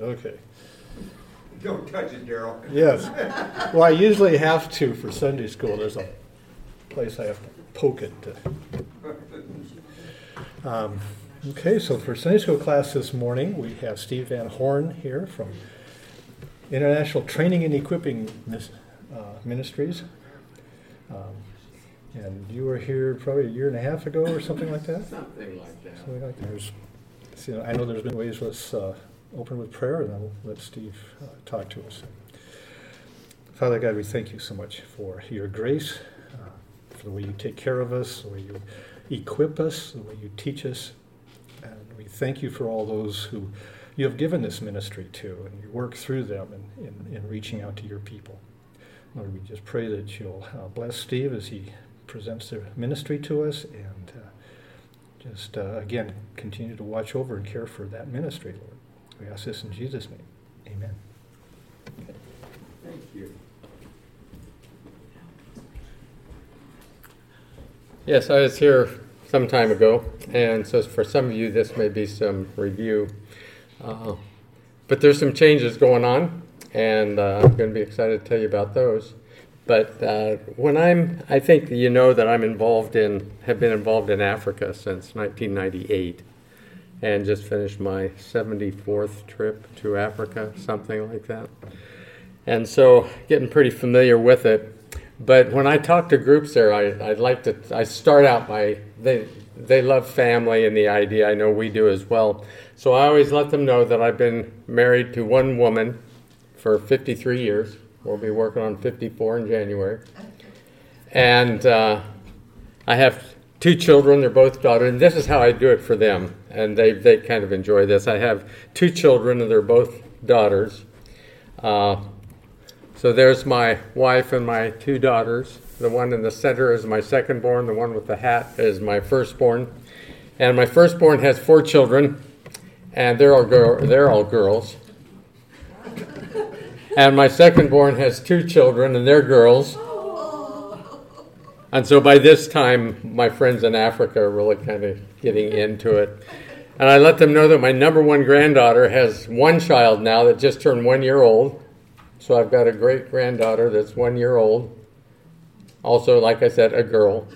Okay. Don't touch it, Daryl. Yes. Well, I usually have to for Sunday school. There's a place I have to poke it. To. Um, okay, so for Sunday school class this morning, we have Steve Van Horn here from International Training and Equipping uh, Ministries. Um, and you were here probably a year and a half ago or something like that? Something like that. Something like that. There's, see, I know there's been ways, let's uh, open with prayer and then we'll let Steve uh, talk to us. Father God, we thank you so much for your grace, uh, for the way you take care of us, the way you equip us, the way you teach us. And we thank you for all those who you have given this ministry to and you work through them in, in, in reaching out to your people. Lord, we just pray that you'll uh, bless Steve as he presents the ministry to us and uh, just uh, again continue to watch over and care for that ministry, Lord. We ask this in Jesus' name. Amen. Okay. Thank you. Yes, I was here some time ago, and so for some of you, this may be some review. Uh, but there's some changes going on, and uh, I'm going to be excited to tell you about those. But uh, when I'm, I think you know that I'm involved in, have been involved in Africa since 1998 and just finished my 74th trip to Africa, something like that. And so getting pretty familiar with it. But when I talk to groups there, I, I'd like to, I start out by, they, they love family and the idea, I know we do as well. So I always let them know that I've been married to one woman for 53 years. We'll be working on 54 in January. And uh, I have two children. They're both daughters, and this is how I do it for them, and they they kind of enjoy this. I have two children, and they're both daughters. Uh, so there's my wife and my two daughters. The one in the center is my second-born. The one with the hat is my firstborn, and my firstborn has four children, and they're all girl, they're all girls. And my second-born has two children, and they're girls. And so by this time, my friends in Africa are really kind of getting into it. And I let them know that my number one granddaughter has one child now that just turned one year old. So I've got a great granddaughter that's one year old. Also, like I said, a girl.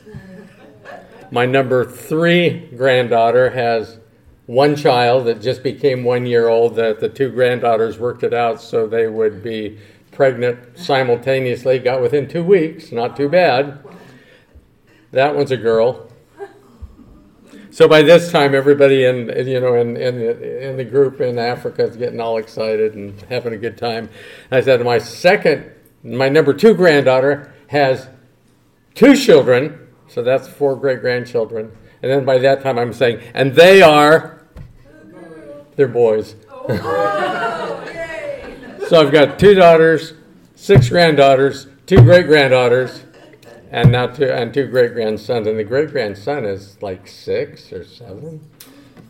My number three granddaughter has one child that just became one year old, that the two granddaughters worked it out so they would be pregnant simultaneously, got within two weeks, not too bad. That one's a girl. So by this time, everybody in you know in in the, in the group in Africa is getting all excited and having a good time. And I said, my second, my number two granddaughter has two children, so that's four great grandchildren. And then by that time, I'm saying, and they are, they're boys. Oh, so I've got two daughters, six granddaughters, two great granddaughters and now two and two great grandsons, and the great grandson is like six or seven.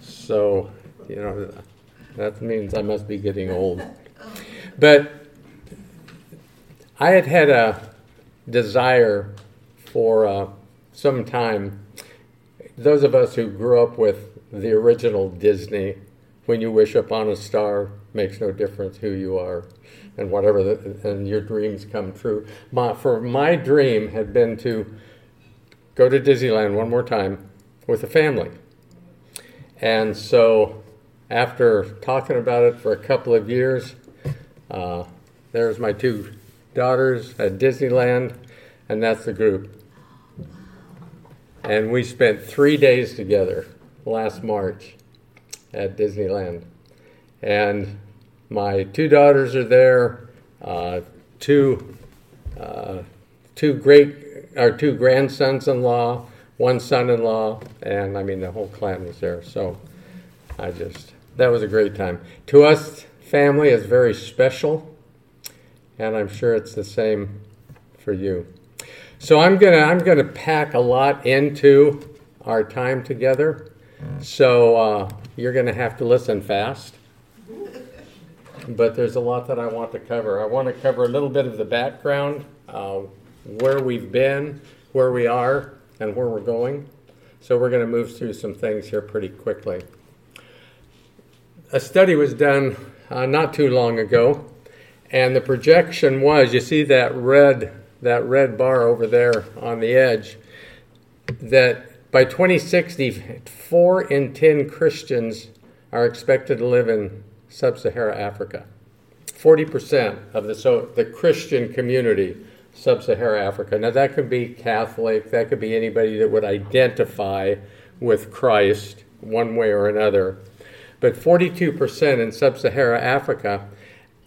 So, you know, that means I must be getting old. But I had had a desire for uh, some time. Those of us who grew up with the original Disney, when you wish upon a star, makes no difference who you are and whatever, the, and your dreams come true. My, for my dream had been to go to Disneyland one more time with the family. And so, after talking about it for a couple of years, uh, there's my two daughters at Disneyland, and that's the group. And we spent three days together last March at Disneyland. And my two daughters are there, uh, two, uh, two great, or two grandsons-in-law, one son-in-law, and I mean the whole clan was there. So I just that was a great time. To us, family is very special, and I'm sure it's the same for you. So I'm gonna I'm gonna pack a lot into our time together. So uh, you're gonna have to listen fast but there's a lot that I want to cover. I want to cover a little bit of the background, uh, where we've been, where we are, and where we're going. So we're going to move through some things here pretty quickly. A study was done uh, not too long ago, and the projection was you see that red that red bar over there on the edge that by 2060 4 in 10 Christians are expected to live in sub-Saharan Africa. 40% of the so the Christian community sub-Saharan Africa. Now that could be Catholic, that could be anybody that would identify with Christ one way or another. But 42% in sub-Saharan Africa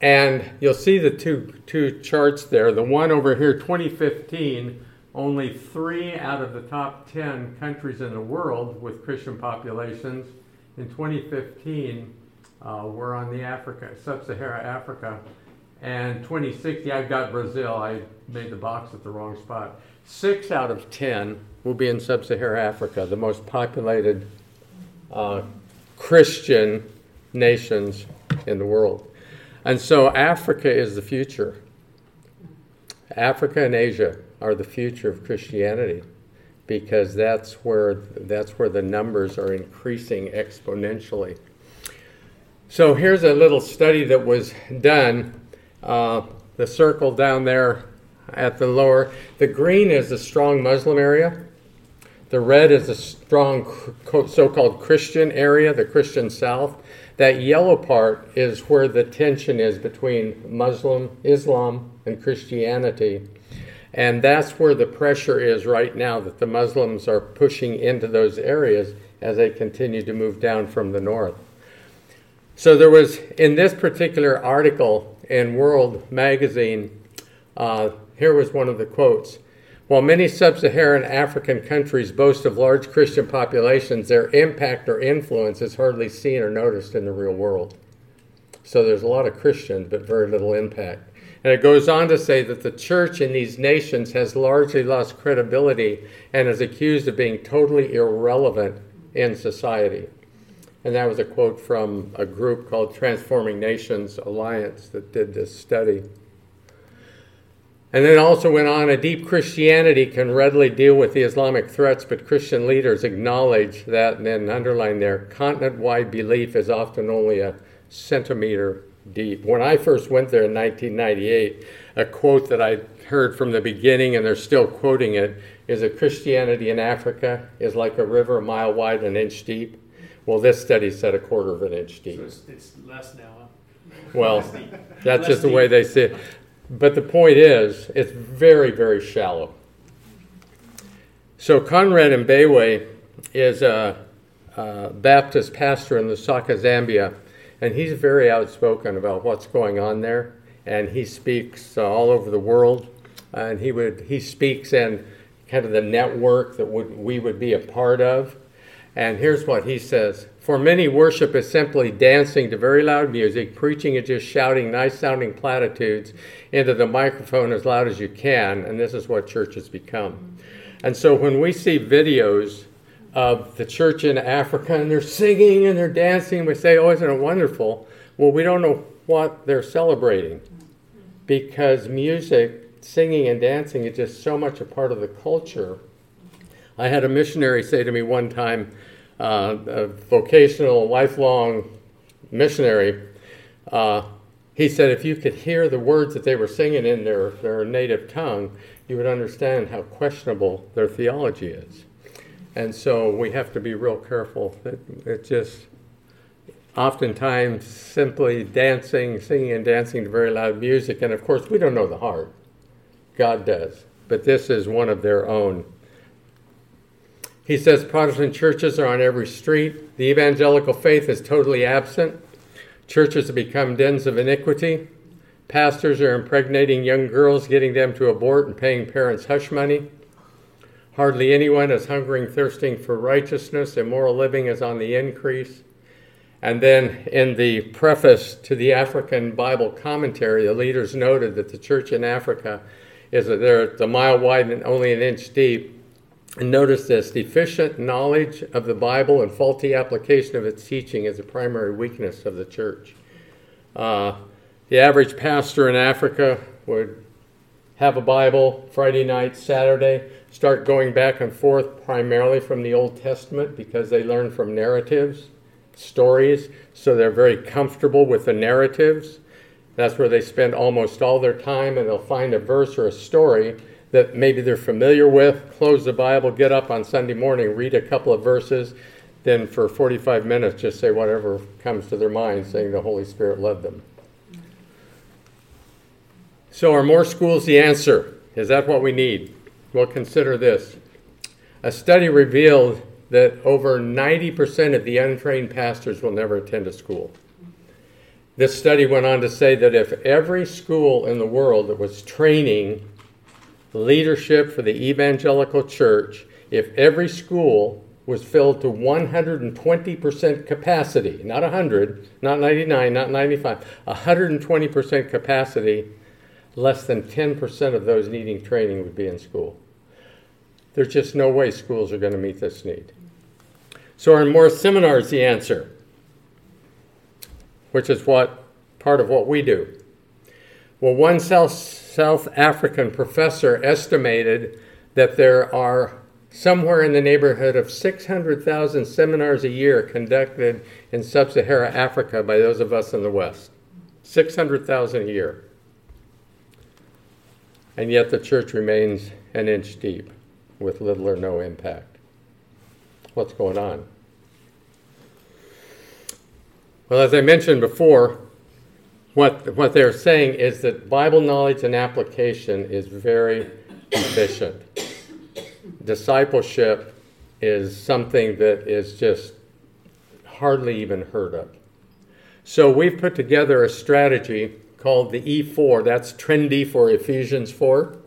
and you'll see the two, two charts there. The one over here, 2015, only three out of the top 10 countries in the world with Christian populations in 2015 uh, were on the Africa, sub-Saharan Africa. And 2060, I've got Brazil. I made the box at the wrong spot. Six out of 10 will be in sub-Saharan Africa, the most populated uh, Christian nations in the world. And so Africa is the future. Africa and Asia are the future of Christianity because that's where that's where the numbers are increasing exponentially. So here's a little study that was done. Uh, the circle down there at the lower, the green is the strong Muslim area. The red is a strong so-called Christian area, the Christian South. That yellow part is where the tension is between Muslim, Islam, and Christianity. And that's where the pressure is right now that the Muslims are pushing into those areas as they continue to move down from the north. So there was, in this particular article in World Magazine, uh, here was one of the quotes. While many sub Saharan African countries boast of large Christian populations, their impact or influence is hardly seen or noticed in the real world. So there's a lot of Christians, but very little impact. And it goes on to say that the church in these nations has largely lost credibility and is accused of being totally irrelevant in society. And that was a quote from a group called Transforming Nations Alliance that did this study. And then also went on a deep Christianity can readily deal with the Islamic threats, but Christian leaders acknowledge that and then underline their continent wide belief is often only a centimeter deep. When I first went there in 1998, a quote that I heard from the beginning, and they're still quoting it, is that Christianity in Africa is like a river a mile wide, and an inch deep. Well, this study said a quarter of an inch deep. So it's, it's less now. Huh? Well, that's Less just the way they see it. But the point is, it's very, very shallow. So Conrad Mbewe is a, a Baptist pastor in the Lusaka, Zambia, and he's very outspoken about what's going on there. And he speaks uh, all over the world, and he would he speaks in kind of the network that would, we would be a part of. And here's what he says For many, worship is simply dancing to very loud music, preaching and just shouting nice sounding platitudes into the microphone as loud as you can. And this is what church has become. And so when we see videos of the church in Africa and they're singing and they're dancing, we say, Oh, isn't it wonderful? Well, we don't know what they're celebrating because music, singing, and dancing is just so much a part of the culture. I had a missionary say to me one time, uh, a vocational, lifelong missionary, uh, he said, if you could hear the words that they were singing in their, their native tongue, you would understand how questionable their theology is. And so we have to be real careful that it just, oftentimes, simply dancing, singing and dancing to very loud music, and of course, we don't know the heart. God does. But this is one of their own. He says Protestant churches are on every street. The evangelical faith is totally absent. Churches have become dens of iniquity. Pastors are impregnating young girls, getting them to abort, and paying parents hush money. Hardly anyone is hungering, thirsting for righteousness. Immoral living is on the increase. And then in the preface to the African Bible commentary, the leaders noted that the church in Africa is that they're a mile wide and only an inch deep. And notice this deficient knowledge of the Bible and faulty application of its teaching is a primary weakness of the church. Uh, the average pastor in Africa would have a Bible Friday night, Saturday, start going back and forth primarily from the Old Testament because they learn from narratives stories, so they're very comfortable with the narratives. That's where they spend almost all their time, and they'll find a verse or a story that maybe they're familiar with, close the Bible, get up on Sunday morning, read a couple of verses, then for 45 minutes just say whatever comes to their mind, saying the Holy Spirit led them. So, are more schools the answer? Is that what we need? Well, consider this. A study revealed that over 90% of the untrained pastors will never attend a school. This study went on to say that if every school in the world that was training leadership for the evangelical church, if every school was filled to 120% capacity, not 100, not 99, not 95, 120% capacity, less than 10% of those needing training would be in school. There's just no way schools are going to meet this need. So, are more seminars the answer? Which is what part of what we do. Well, one South, South African professor estimated that there are somewhere in the neighborhood of 600,000 seminars a year conducted in sub Saharan Africa by those of us in the West. 600,000 a year. And yet the church remains an inch deep with little or no impact. What's going on? Well, as I mentioned before, what, what they're saying is that Bible knowledge and application is very efficient. Discipleship is something that is just hardly even heard of. So we've put together a strategy called the E4. That's trendy for Ephesians 4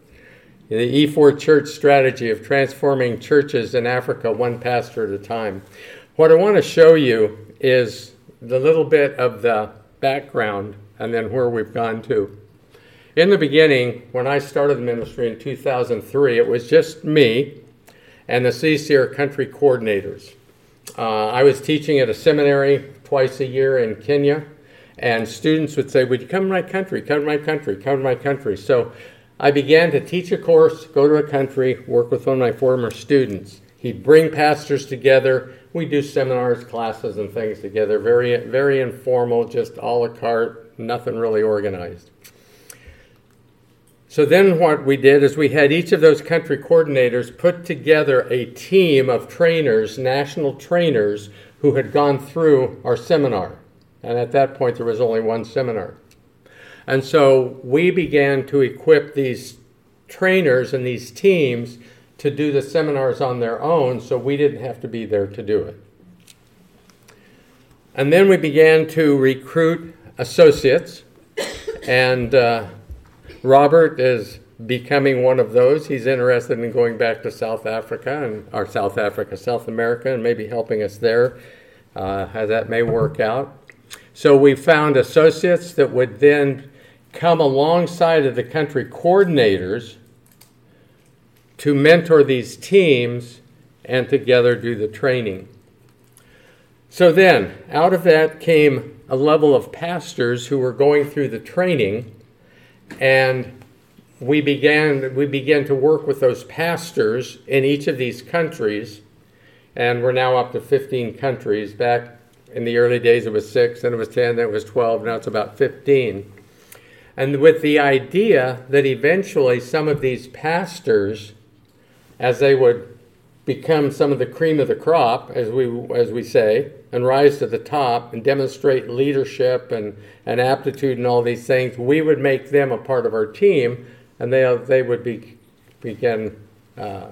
the E4 church strategy of transforming churches in Africa one pastor at a time. What I want to show you is the little bit of the background and then where we've gone to. In the beginning, when I started the ministry in 2003, it was just me and the CCR country coordinators. Uh, I was teaching at a seminary twice a year in Kenya, and students would say, Would you come to my country? Come to my country, come to my country. So I began to teach a course, go to a country, work with one of my former students. He'd bring pastors together. We do seminars, classes, and things together. Very, very informal, just a la carte, nothing really organized. So then what we did is we had each of those country coordinators put together a team of trainers, national trainers, who had gone through our seminar. And at that point, there was only one seminar. And so we began to equip these trainers and these teams to do the seminars on their own so we didn't have to be there to do it. And then we began to recruit associates, and uh, Robert is becoming one of those. He's interested in going back to South Africa and or South Africa, South America, and maybe helping us there. Uh, how that may work out. So we found associates that would then come alongside of the country coordinators to mentor these teams and together do the training. So then, out of that came a level of pastors who were going through the training, and we began we began to work with those pastors in each of these countries, and we're now up to 15 countries. Back in the early days, it was six, then it was 10, then it was 12, now it's about 15 and with the idea that eventually some of these pastors, as they would become some of the cream of the crop, as we, as we say, and rise to the top and demonstrate leadership and, and aptitude and all these things, we would make them a part of our team, and they, they would be, begin uh,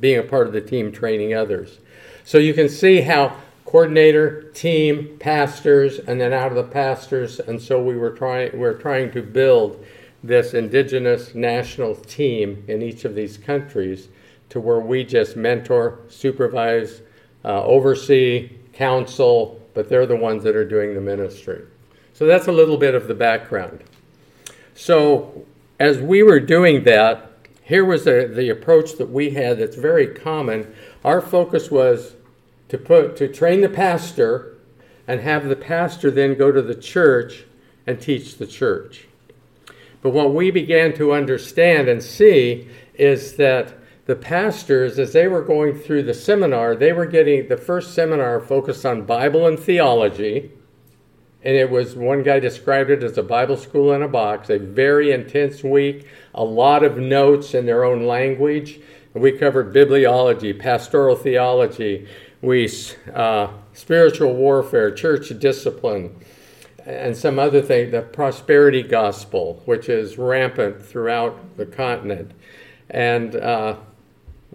being a part of the team training others. So you can see how coordinator, team, pastors, and then out of the pastors. And so we were trying we're trying to build this indigenous national team in each of these countries to where we just mentor, supervise, uh, oversee, counsel, but they're the ones that are doing the ministry. So that's a little bit of the background. So as we were doing that, here was a, the approach that we had that's very common. Our focus was to put to train the pastor and have the pastor then go to the church and teach the church. But what we began to understand and see is that the pastors, as they were going through the seminar, they were getting the first seminar focused on Bible and theology. And it was one guy described it as a Bible school in a box, a very intense week, a lot of notes in their own language. We covered bibliology, pastoral theology, we uh, spiritual warfare, church discipline, and some other thing, the prosperity gospel, which is rampant throughout the continent. And uh,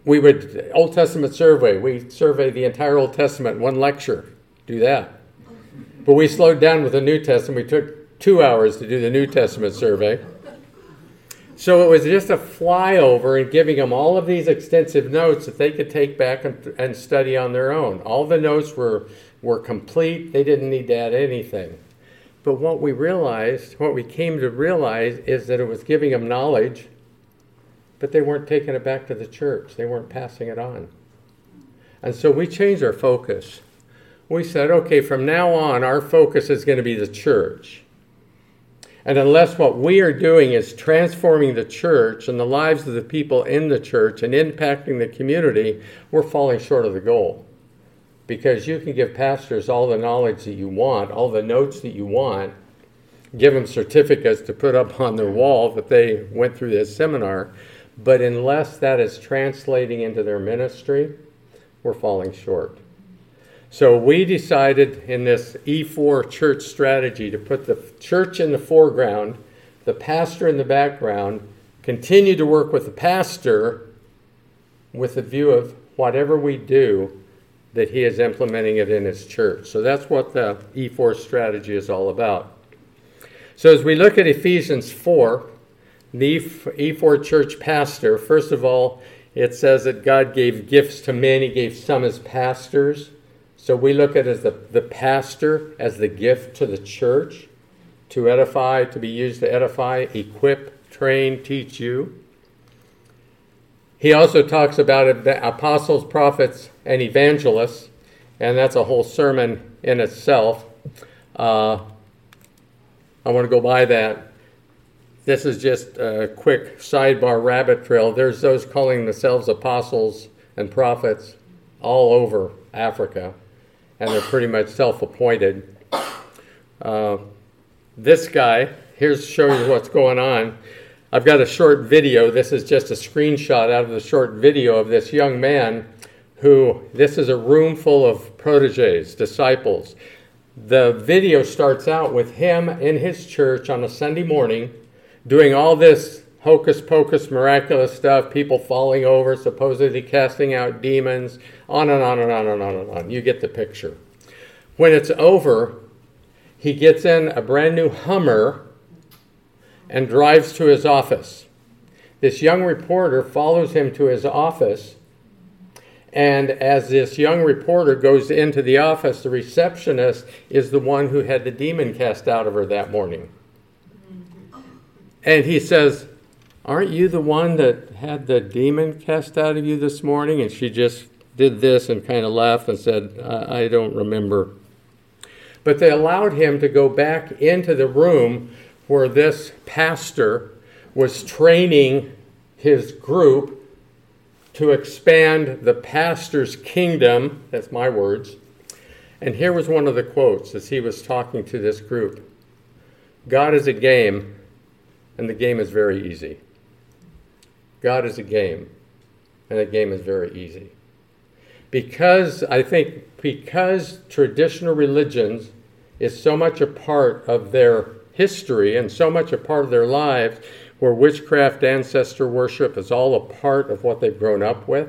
we would, Old Testament survey, we survey the entire Old Testament one lecture, do that. But we slowed down with the New Testament. We took two hours to do the New Testament survey. So it was just a flyover and giving them all of these extensive notes that they could take back and, and study on their own. All the notes were, were complete, they didn't need to add anything. But what we realized, what we came to realize, is that it was giving them knowledge, but they weren't taking it back to the church, they weren't passing it on. And so we changed our focus. We said, okay, from now on, our focus is going to be the church. And unless what we are doing is transforming the church and the lives of the people in the church and impacting the community, we're falling short of the goal. Because you can give pastors all the knowledge that you want, all the notes that you want, give them certificates to put up on their wall that they went through this seminar, but unless that is translating into their ministry, we're falling short. So we decided in this E4 church strategy to put the church in the foreground, the pastor in the background, continue to work with the pastor with the view of whatever we do, that he is implementing it in his church. So that's what the E4 strategy is all about. So as we look at Ephesians 4, the E4 church pastor, first of all, it says that God gave gifts to men, he gave some as pastors so we look at as the, the pastor as the gift to the church to edify, to be used to edify, equip, train, teach you. He also talks about apostles, prophets, and evangelists, and that's a whole sermon in itself. Uh, I want to go by that. This is just a quick sidebar rabbit trail. There's those calling themselves apostles and prophets all over Africa and they're pretty much self-appointed. Uh, this guy, here's showing you what's going on. I've got a short video. This is just a screenshot out of the short video of this young man who, this is a room full of proteges, disciples. The video starts out with him in his church on a Sunday morning doing all this hocus pocus miraculous stuff, people falling over, supposedly casting out demons, on and on and on and on and on. You get the picture. When it's over, he gets in a brand new Hummer and drives to his office. This young reporter follows him to his office. And as this young reporter goes into the office, the receptionist is the one who had the demon cast out of her that morning. And he says, Aren't you the one that had the demon cast out of you this morning? And she just did this and kind of laughed and said, I, I don't remember. But they allowed him to go back into the room where this pastor was training his group to expand the pastor's kingdom. That's my words. And here was one of the quotes as he was talking to this group God is a game, and the game is very easy. God is a game, and the game is very easy. Because I think because traditional religions is so much a part of their history and so much a part of their lives, where witchcraft ancestor worship is all a part of what they've grown up with,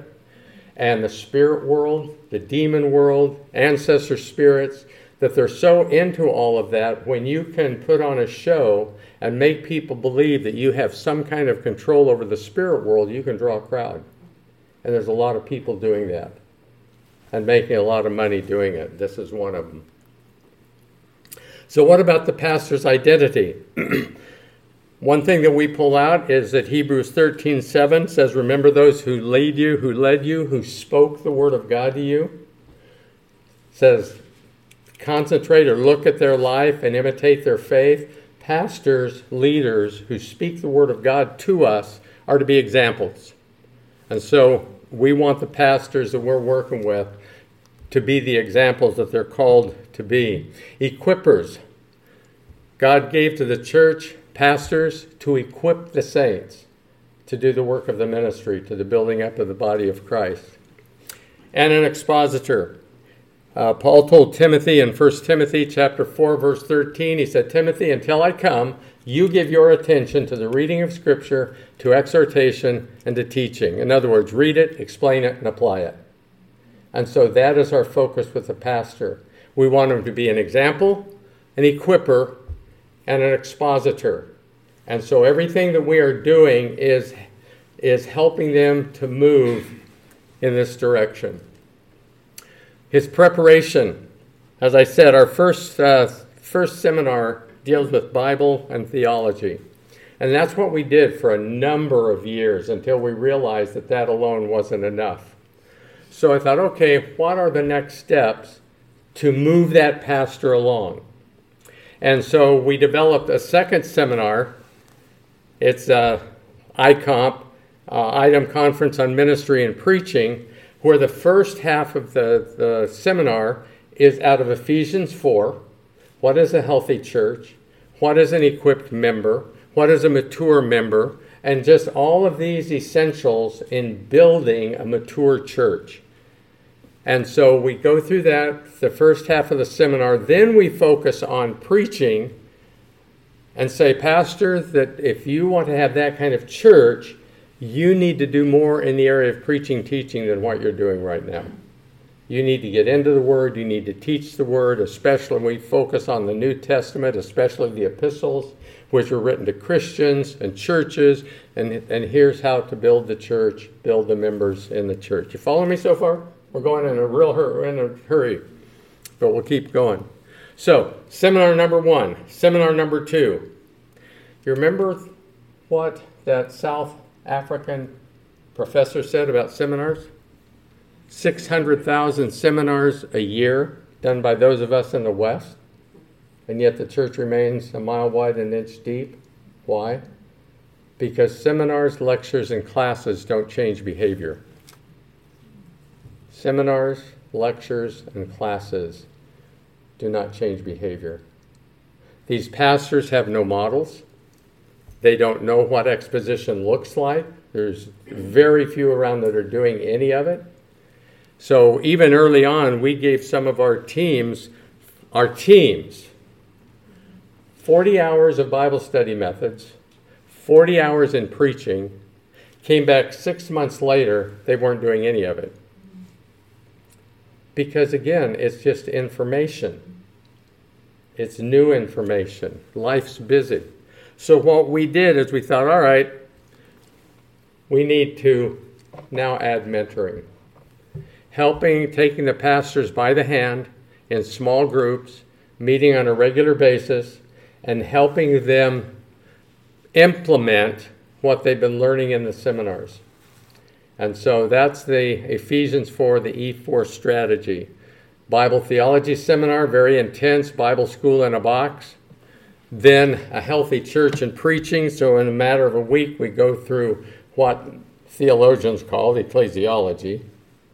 and the spirit world, the demon world, ancestor spirits, that they're so into all of that when you can put on a show and make people believe that you have some kind of control over the spirit world, you can draw a crowd. And there's a lot of people doing that and making a lot of money doing it. This is one of them. So, what about the pastor's identity? One thing that we pull out is that Hebrews 13 7 says, Remember those who lead you, who led you, who spoke the word of God to you. Says, Concentrate or look at their life and imitate their faith pastors, leaders who speak the Word of God to us are to be examples. And so we want the pastors that we're working with to be the examples that they're called to be. Equippers. God gave to the church pastors to equip the saints to do the work of the ministry, to the building up of the body of Christ. And an expositor. Uh, Paul told Timothy in 1 Timothy chapter 4 verse 13 he said Timothy until I come you give your attention to the reading of scripture to exhortation and to teaching. In other words read it explain it and apply it. And so that is our focus with the pastor. We want him to be an example an equiper and an expositor. And so everything that we are doing is is helping them to move in this direction his preparation. As I said, our first, uh, first seminar deals with Bible and theology. And that's what we did for a number of years until we realized that that alone wasn't enough. So I thought, okay, what are the next steps to move that pastor along? And so we developed a second seminar. It's uh, ICOMP, uh, Item Conference on Ministry and Preaching, where the first half of the, the seminar is out of Ephesians 4. What is a healthy church? What is an equipped member? What is a mature member? And just all of these essentials in building a mature church. And so we go through that, the first half of the seminar. Then we focus on preaching and say, Pastor, that if you want to have that kind of church, you need to do more in the area of preaching, teaching than what you're doing right now. You need to get into the Word. You need to teach the Word, especially when we focus on the New Testament, especially the epistles, which were written to Christians and churches. And, and here's how to build the church, build the members in the church. You follow me so far? We're going in a real hur- in a hurry, but we'll keep going. So, seminar number one, seminar number two. You remember what that South African professor said about seminars? 600,000 seminars a year done by those of us in the West, and yet the church remains a mile wide and an inch deep. Why? Because seminars, lectures, and classes don't change behavior. Seminars, lectures, and classes do not change behavior. These pastors have no models. They don't know what exposition looks like. There's very few around that are doing any of it. So even early on, we gave some of our teams, our teams, 40 hours of Bible study methods, 40 hours in preaching. Came back six months later, they weren't doing any of it. Because again, it's just information. It's new information. Life's busy. So what we did is we thought, all right, we need to now add mentoring. Helping, taking the pastors by the hand in small groups, meeting on a regular basis, and helping them implement what they've been learning in the seminars. And so that's the Ephesians 4, the E4 strategy. Bible theology seminar, very intense, Bible school in a box then a healthy church and preaching. So, in a matter of a week, we go through what theologians call ecclesiology,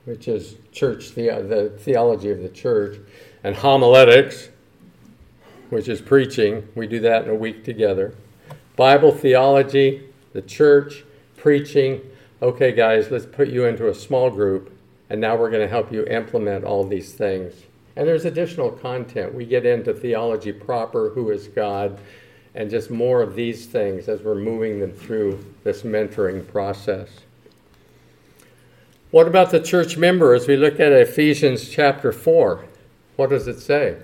which is church the, uh, the theology of the church, and homiletics, which is preaching. We do that in a week together. Bible theology, the church, preaching. Okay, guys, let's put you into a small group, and now we're going to help you implement all these things. And there's additional content. We get into theology proper, who is God, and just more of these things as we're moving them through this mentoring process. What about the church member as we look at Ephesians chapter 4? What does it say?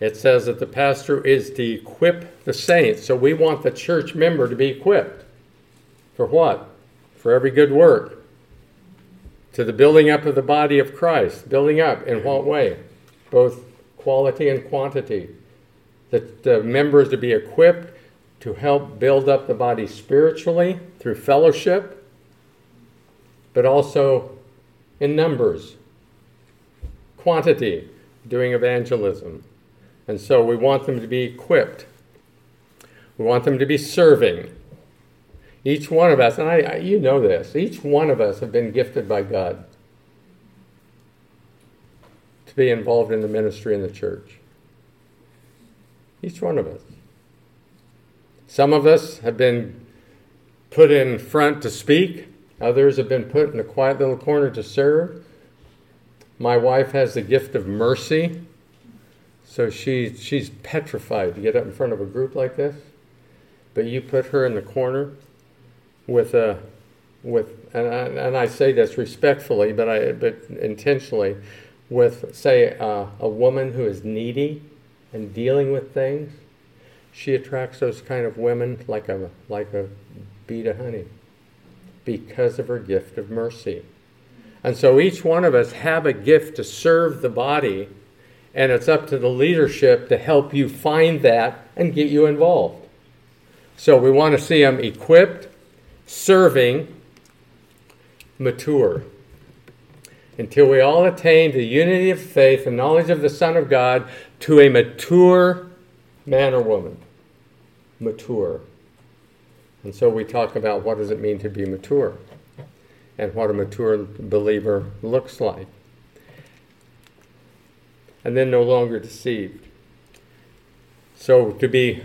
It says that the pastor is to equip the saints. So we want the church member to be equipped. For what? For every good work to the building up of the body of Christ. Building up in what way? Both quality and quantity. That the members to be equipped to help build up the body spiritually through fellowship, but also in numbers, quantity, doing evangelism. And so we want them to be equipped. We want them to be serving. Each one of us, and I, I, you know this, each one of us have been gifted by God to be involved in the ministry in the church. Each one of us. Some of us have been put in front to speak, others have been put in a quiet little corner to serve. My wife has the gift of mercy, so she, she's petrified to get up in front of a group like this. But you put her in the corner with a, with, and I, and I say this respectfully, but I, but intentionally, with say uh, a woman who is needy and dealing with things, she attracts those kind of women like a like a bee to honey because of her gift of mercy. And so each one of us have a gift to serve the body, and it's up to the leadership to help you find that and get you involved. So we want to see them equipped, serving, mature. Until we all attain the unity of faith and knowledge of the Son of God to a mature man or woman. Mature. And so we talk about what does it mean to be mature and what a mature believer looks like. And then no longer deceived. So to be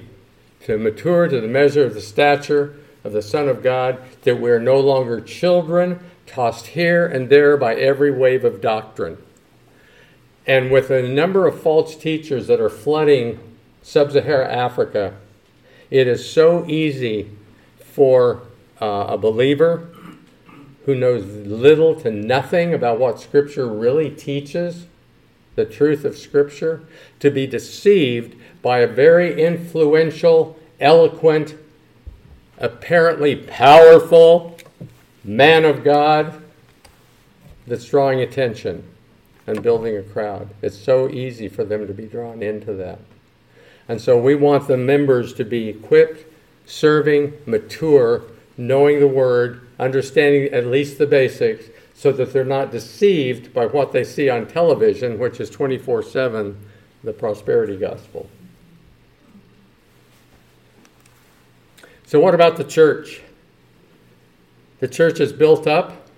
to mature to the measure of the stature of the Son of God, that we're no longer children tossed here and there by every wave of doctrine. And with a number of false teachers that are flooding sub Saharan Africa, it is so easy for uh, a believer who knows little to nothing about what Scripture really teaches, the truth of Scripture, to be deceived by a very influential, eloquent, apparently powerful man of God that's drawing attention and building a crowd. It's so easy for them to be drawn into that. And so we want the members to be equipped serving, mature, knowing the word, understanding at least the basics, so that they're not deceived by what they see on television, which is 24 7 the prosperity gospel. So, what about the church? The church is built up,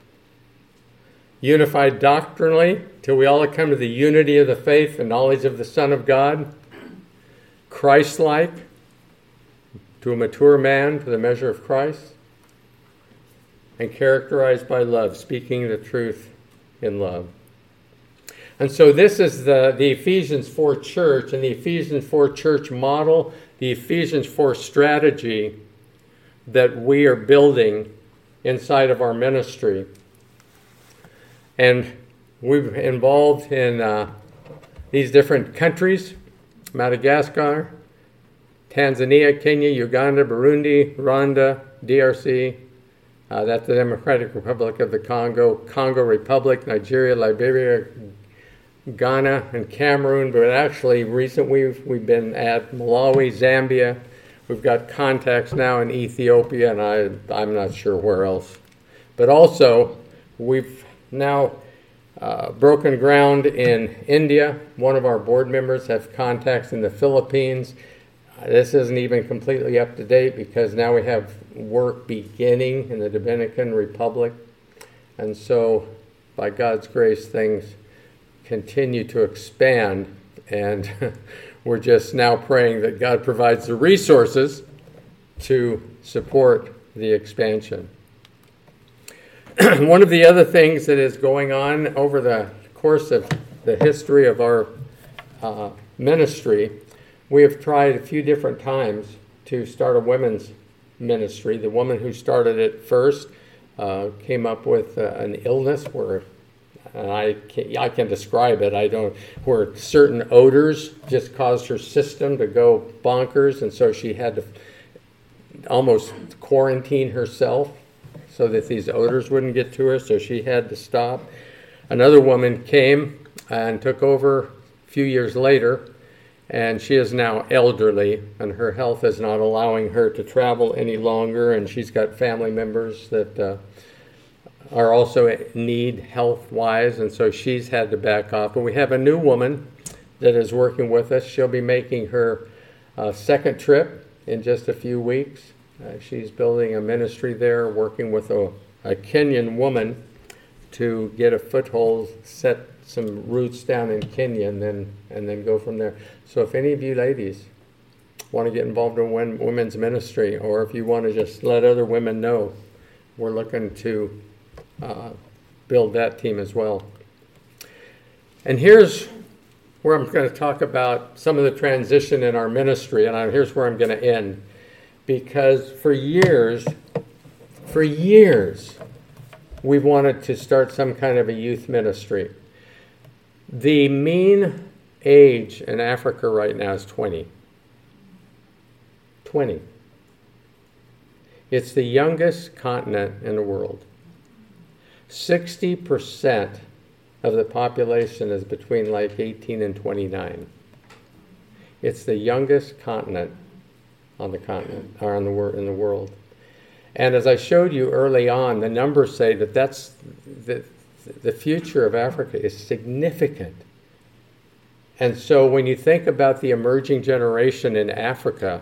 unified doctrinally, till we all come to the unity of the faith and knowledge of the Son of God, Christ like, to a mature man to the measure of Christ, and characterized by love, speaking the truth in love. And so, this is the, the Ephesians 4 church and the Ephesians 4 church model, the Ephesians 4 strategy that we are building inside of our ministry. And we've involved in uh, these different countries Madagascar, Tanzania, Kenya, Uganda, Burundi, Rwanda, DRC, uh, that's the Democratic Republic of the Congo, Congo Republic, Nigeria, Liberia, Ghana, and Cameroon. But actually, recently we've, we've been at Malawi, Zambia. We've got contacts now in Ethiopia, and I, I'm not sure where else. But also, we've now uh, broken ground in India. One of our board members have contacts in the Philippines this isn't even completely up to date because now we have work beginning in the Dominican Republic. And so, by God's grace, things continue to expand. And we're just now praying that God provides the resources to support the expansion. One of the other things that is going on over the course of the history of our uh, ministry we have tried a few different times to start a women's ministry. The woman who started it first uh, came up with uh, an illness where, and I can, I can describe it. I don't where certain odors just caused her system to go bonkers, and so she had to almost quarantine herself so that these odors wouldn't get to her. So she had to stop. Another woman came and took over a few years later and she is now elderly and her health is not allowing her to travel any longer and she's got family members that uh, are also need health wise and so she's had to back off. But we have a new woman that is working with us. She'll be making her uh, second trip in just a few weeks. Uh, she's building a ministry there, working with a, a Kenyan woman to get a foothold, set some roots down in Kenya, and then and then go from there. So if any of you ladies want to get involved in women's ministry, or if you want to just let other women know, we're looking to uh, build that team as well. And here's where I'm going to talk about some of the transition in our ministry, and here's where I'm going to end. Because for years, for years, we've wanted to start some kind of a youth ministry. The mean age in Africa right now is 20. 20. It's the youngest continent in the world. 60% of the population is between like 18 and 29. It's the youngest continent on the continent or on the wor- in the world. And as I showed you early on, the numbers say that that's the, the future of Africa is significant. And so when you think about the emerging generation in Africa,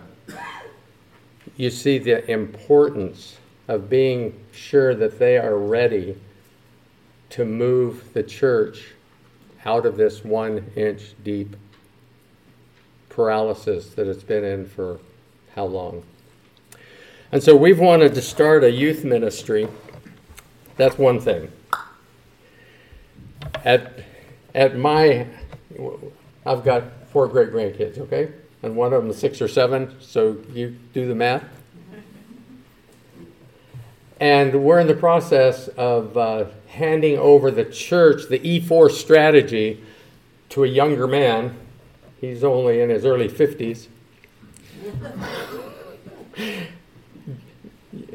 you see the importance of being sure that they are ready to move the church out of this one inch deep paralysis that it's been in for how long. And so we've wanted to start a youth ministry. That's one thing. At, at my, I've got four great grandkids, okay? And one of them is six or seven, so you do the math. And we're in the process of uh, handing over the church, the E4 strategy, to a younger man. He's only in his early 50s.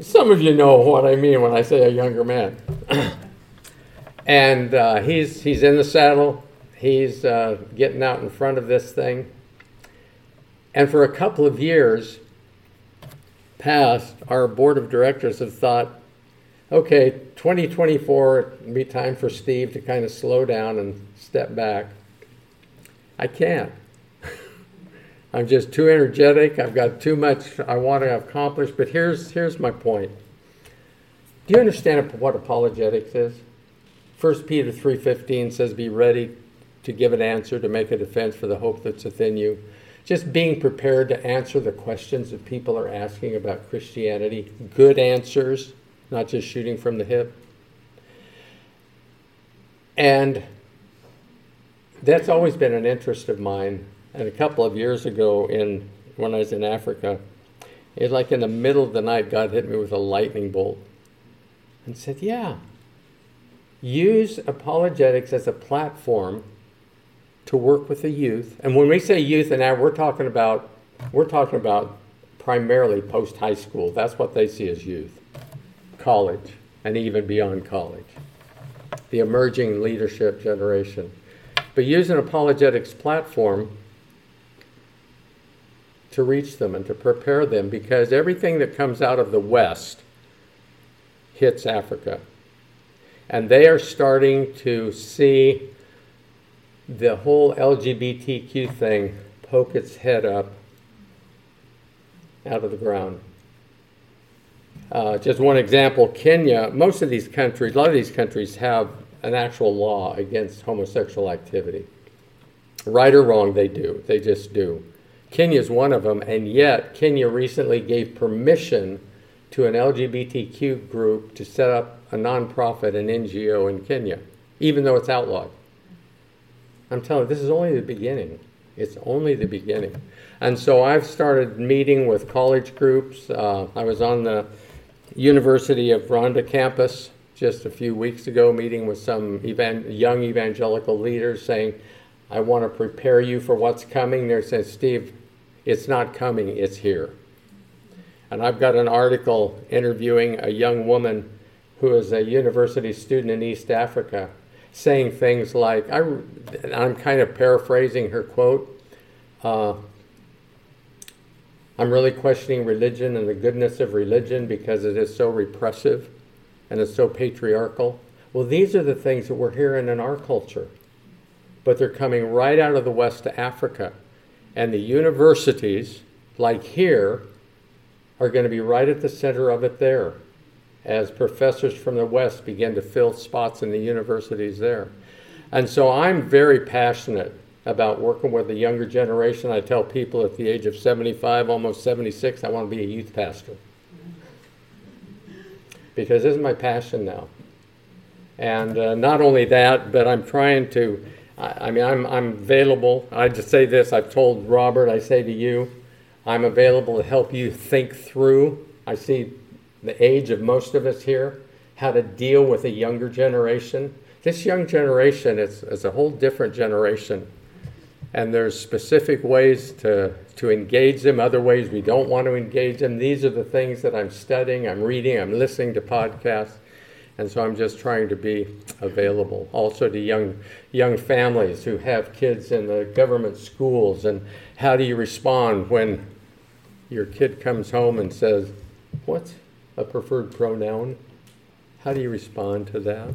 Some of you know what I mean when I say a younger man. and uh, he's, he's in the saddle, he's uh, getting out in front of this thing. And for a couple of years past, our board of directors have thought, okay, 2024 it'll be time for Steve to kind of slow down and step back. I can't. I'm just too energetic. I've got too much I want to accomplish. But here's here's my point. Do you understand what apologetics is? 1 Peter 3:15 says, "Be ready to give an answer, to make a defense for the hope that's within you." Just being prepared to answer the questions that people are asking about Christianity, good answers, not just shooting from the hip. And that's always been an interest of mine. And a couple of years ago, in when I was in Africa, it's like in the middle of the night, God hit me with a lightning bolt and said, Yeah, use apologetics as a platform to work with the youth. And when we say youth, and now we're talking about we're talking about primarily post high school. That's what they see as youth college and even beyond college, the emerging leadership generation. But use an apologetics platform to reach them and to prepare them because everything that comes out of the West hits Africa. And they are starting to see the whole LGBTQ thing poke its head up out of the ground. Uh, just one example Kenya, most of these countries, a lot of these countries have an actual law against homosexual activity. Right or wrong, they do. They just do. Kenya is one of them, and yet Kenya recently gave permission to an LGBTQ group to set up a nonprofit, an NGO in Kenya, even though it's outlawed. I'm telling you, this is only the beginning. It's only the beginning. And so I've started meeting with college groups. Uh, I was on the University of Rwanda campus just a few weeks ago, meeting with some evan- young evangelical leaders saying, I want to prepare you for what's coming. They're saying, Steve, it's not coming, it's here. And I've got an article interviewing a young woman who is a university student in East Africa saying things like, I, am kind of paraphrasing her quote. Uh, I'm really questioning religion and the goodness of religion because it is so repressive and it's so patriarchal. Well, these are the things that we're hearing in our culture, but they're coming right out of the West to Africa. And the universities, like here, are going to be right at the center of it there as professors from the West begin to fill spots in the universities there. And so I'm very passionate about working with the younger generation. I tell people at the age of 75, almost 76, I want to be a youth pastor. Because this is my passion now. And uh, not only that, but I'm trying to, I, I mean, I'm, I'm available. I just say this I've told Robert, I say to you, I'm available to help you think through. I see the age of most of us here, how to deal with a younger generation. This young generation is, is a whole different generation. And there's specific ways to, to engage them, other ways we don't want to engage them. These are the things that I'm studying, I'm reading, I'm listening to podcasts. And so I'm just trying to be available also to young, young families who have kids in the government schools. And how do you respond when your kid comes home and says, What's a preferred pronoun? How do you respond to that?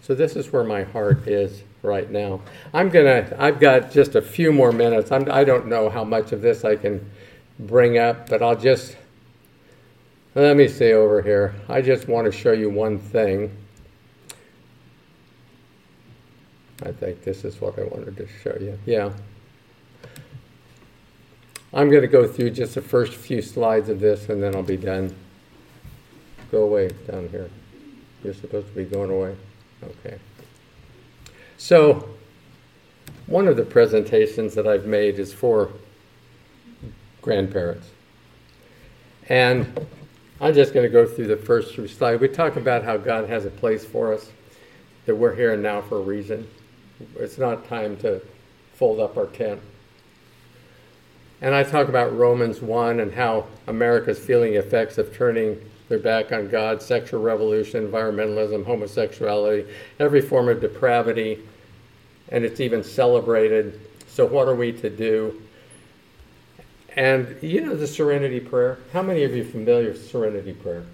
So this is where my heart is right now. I'm gonna. I've got just a few more minutes. I'm, I don't know how much of this I can bring up, but I'll just let me see over here. I just want to show you one thing. I think this is what I wanted to show you. Yeah. I'm going to go through just the first few slides of this and then I'll be done. Go away down here. You're supposed to be going away. Okay. So, one of the presentations that I've made is for grandparents. And I'm just going to go through the first slides. We talk about how God has a place for us, that we're here and now for a reason. It's not time to fold up our tent. And I talk about Romans 1 and how America's feeling effects of turning their back on God, sexual revolution, environmentalism, homosexuality, every form of depravity, and it's even celebrated. So, what are we to do? And you know the serenity prayer? How many of you are familiar with serenity prayer?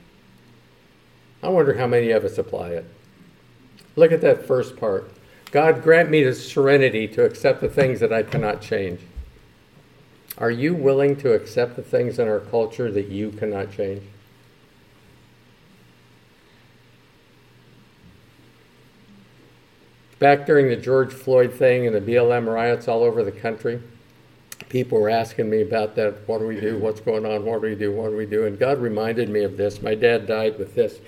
I wonder how many of us apply it. Look at that first part. God, grant me the serenity to accept the things that I cannot change. Are you willing to accept the things in our culture that you cannot change? Back during the George Floyd thing and the BLM riots all over the country, people were asking me about that. What do we do? What's going on? What do we do? What do we do? And God reminded me of this. My dad died with this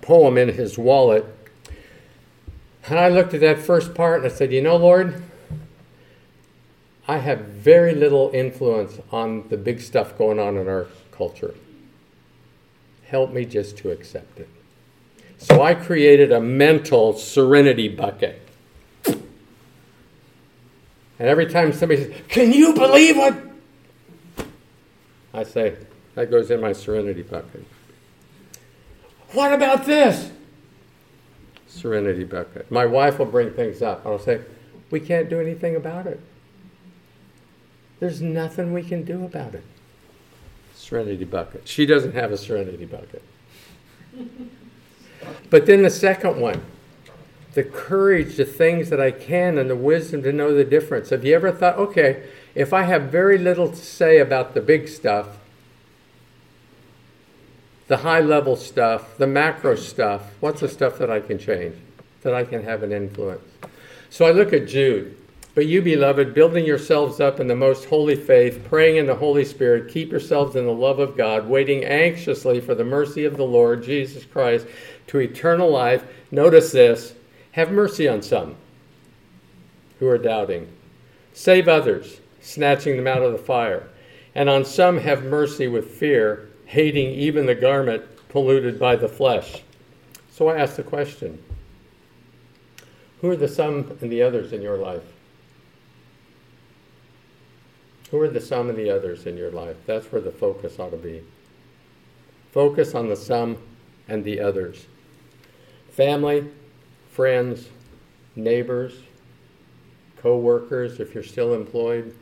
poem in his wallet. And I looked at that first part and I said, You know, Lord, I have very little influence on the big stuff going on in our culture. Help me just to accept it. So I created a mental serenity bucket. And every time somebody says, Can you believe what? I say, That goes in my serenity bucket. What about this? Serenity bucket. My wife will bring things up. I'll say, We can't do anything about it. There's nothing we can do about it. Serenity bucket. She doesn't have a serenity bucket. but then the second one the courage, the things that I can, and the wisdom to know the difference. Have you ever thought, okay, if I have very little to say about the big stuff, the high level stuff, the macro stuff, what's the stuff that I can change, that I can have an influence? So I look at Jude. But you, beloved, building yourselves up in the most holy faith, praying in the Holy Spirit, keep yourselves in the love of God, waiting anxiously for the mercy of the Lord Jesus Christ to eternal life. Notice this have mercy on some who are doubting. Save others, snatching them out of the fire. And on some have mercy with fear, hating even the garment polluted by the flesh. So I ask the question Who are the some and the others in your life? Who are the some and the others in your life? That's where the focus ought to be. Focus on the some and the others. Family, friends, neighbors, co workers, if you're still employed.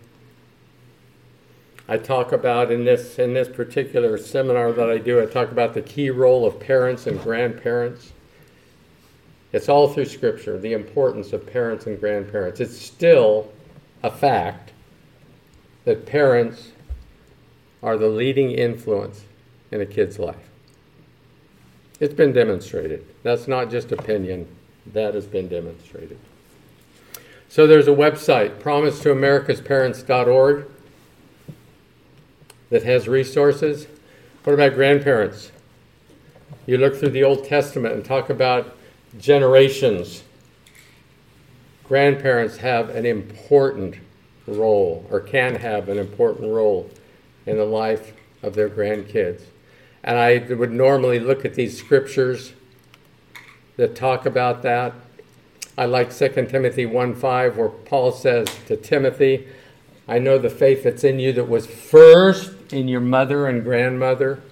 I talk about in this, in this particular seminar that I do, I talk about the key role of parents and grandparents. It's all through Scripture, the importance of parents and grandparents. It's still a fact that parents are the leading influence in a kid's life. It's been demonstrated. That's not just opinion, that has been demonstrated. So there's a website, promisetoamericasparents.org, that has resources. What about grandparents? You look through the Old Testament and talk about generations. Grandparents have an important role, or can have an important role, in the life of their grandkids. And I would normally look at these scriptures that talk about that. I like 2 Timothy 1 5, where Paul says to Timothy, I know the faith that's in you that was first in your mother and grandmother,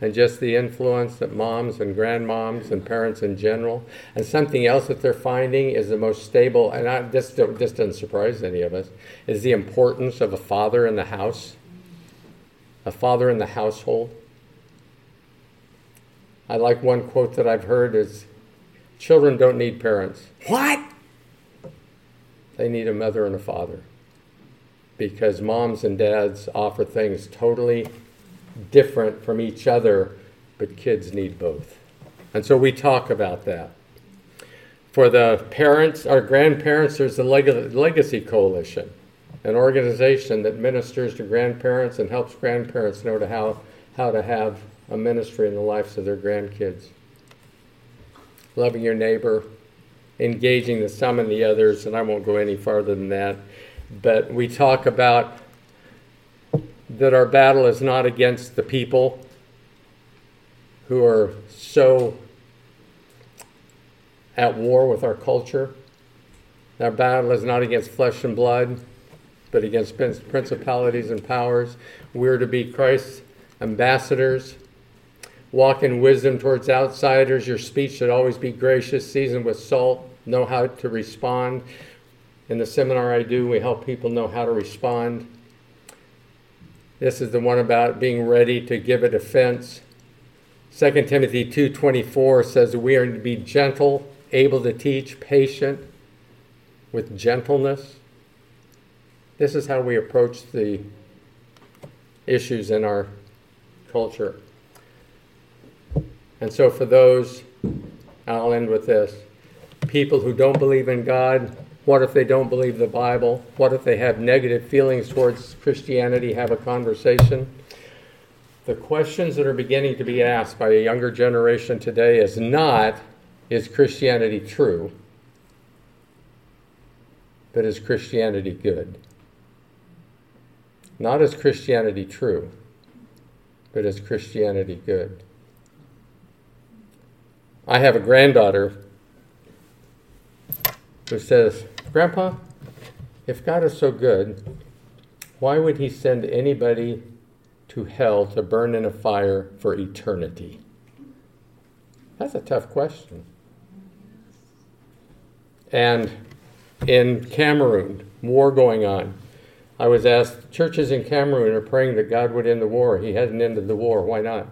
and just the influence that moms and grandmoms and parents in general. And something else that they're finding is the most stable, and I, this, this doesn't surprise any of us, is the importance of a father in the house, a father in the household. I like one quote that I've heard is children don't need parents. What? They need a mother and a father. Because moms and dads offer things totally different from each other, but kids need both. And so we talk about that. For the parents, our grandparents, there's the Leg- Legacy Coalition, an organization that ministers to grandparents and helps grandparents know to how, how to have a ministry in the lives of their grandkids. Loving your neighbor, engaging the some and the others, and I won't go any farther than that. But we talk about that our battle is not against the people who are so at war with our culture. Our battle is not against flesh and blood, but against principalities and powers. We're to be Christ's ambassadors. Walk in wisdom towards outsiders. Your speech should always be gracious, seasoned with salt. Know how to respond. In the seminar I do, we help people know how to respond. This is the one about being ready to give a defense. 2 Timothy 2:24 says we are to be gentle, able to teach, patient, with gentleness. This is how we approach the issues in our culture. And so for those I'll end with this. People who don't believe in God, what if they don't believe the Bible? What if they have negative feelings towards Christianity? Have a conversation. The questions that are beginning to be asked by a younger generation today is not, is Christianity true? But is Christianity good? Not is Christianity true, but is Christianity good? I have a granddaughter who says, Grandpa, if God is so good, why would He send anybody to hell to burn in a fire for eternity? That's a tough question. And in Cameroon, war going on. I was asked, churches in Cameroon are praying that God would end the war. He hasn't ended the war. Why not?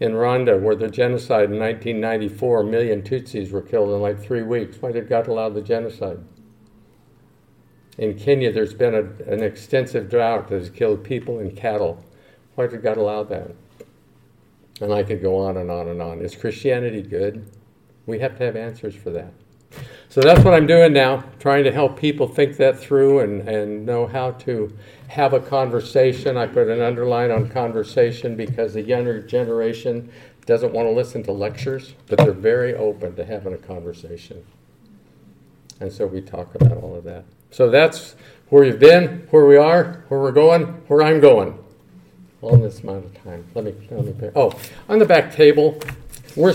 In Rwanda, where the genocide in 1994, a million Tutsis were killed in like three weeks. Why did God allow the genocide? In Kenya, there's been a, an extensive drought that has killed people and cattle. Why did God allow that? And I could go on and on and on. Is Christianity good? We have to have answers for that. So that's what I'm doing now, trying to help people think that through and, and know how to have a conversation. I put an underline on conversation because the younger generation doesn't want to listen to lectures, but they're very open to having a conversation. And so we talk about all of that. So that's where you've been, where we are, where we're going, where I'm going. All in this amount of time. Let me, let me. Oh, on the back table, we're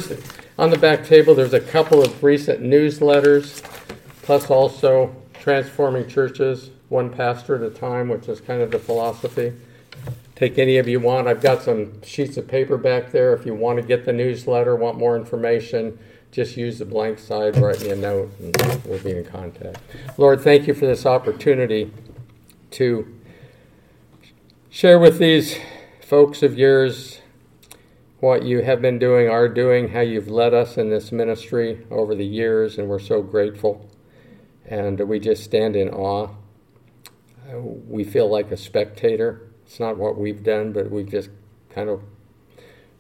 on the back table, there's a couple of recent newsletters, plus also Transforming Churches, one pastor at a time, which is kind of the philosophy. Take any of you want. I've got some sheets of paper back there. If you want to get the newsletter, want more information, just use the blank side, write me a note, and we'll be in contact. Lord, thank you for this opportunity to share with these folks of yours what you have been doing, are doing, how you've led us in this ministry over the years, and we're so grateful. And we just stand in awe we feel like a spectator. It's not what we've done, but we've just kind of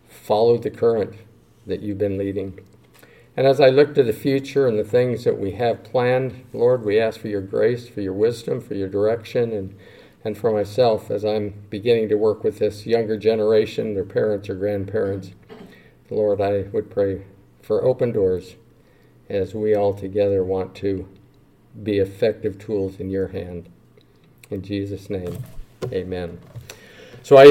followed the current that you've been leading. And as I look to the future and the things that we have planned, Lord, we ask for your grace, for your wisdom, for your direction, and, and for myself as I'm beginning to work with this younger generation, their parents or grandparents. Lord, I would pray for open doors as we all together want to be effective tools in your hand. In Jesus' name, amen. So I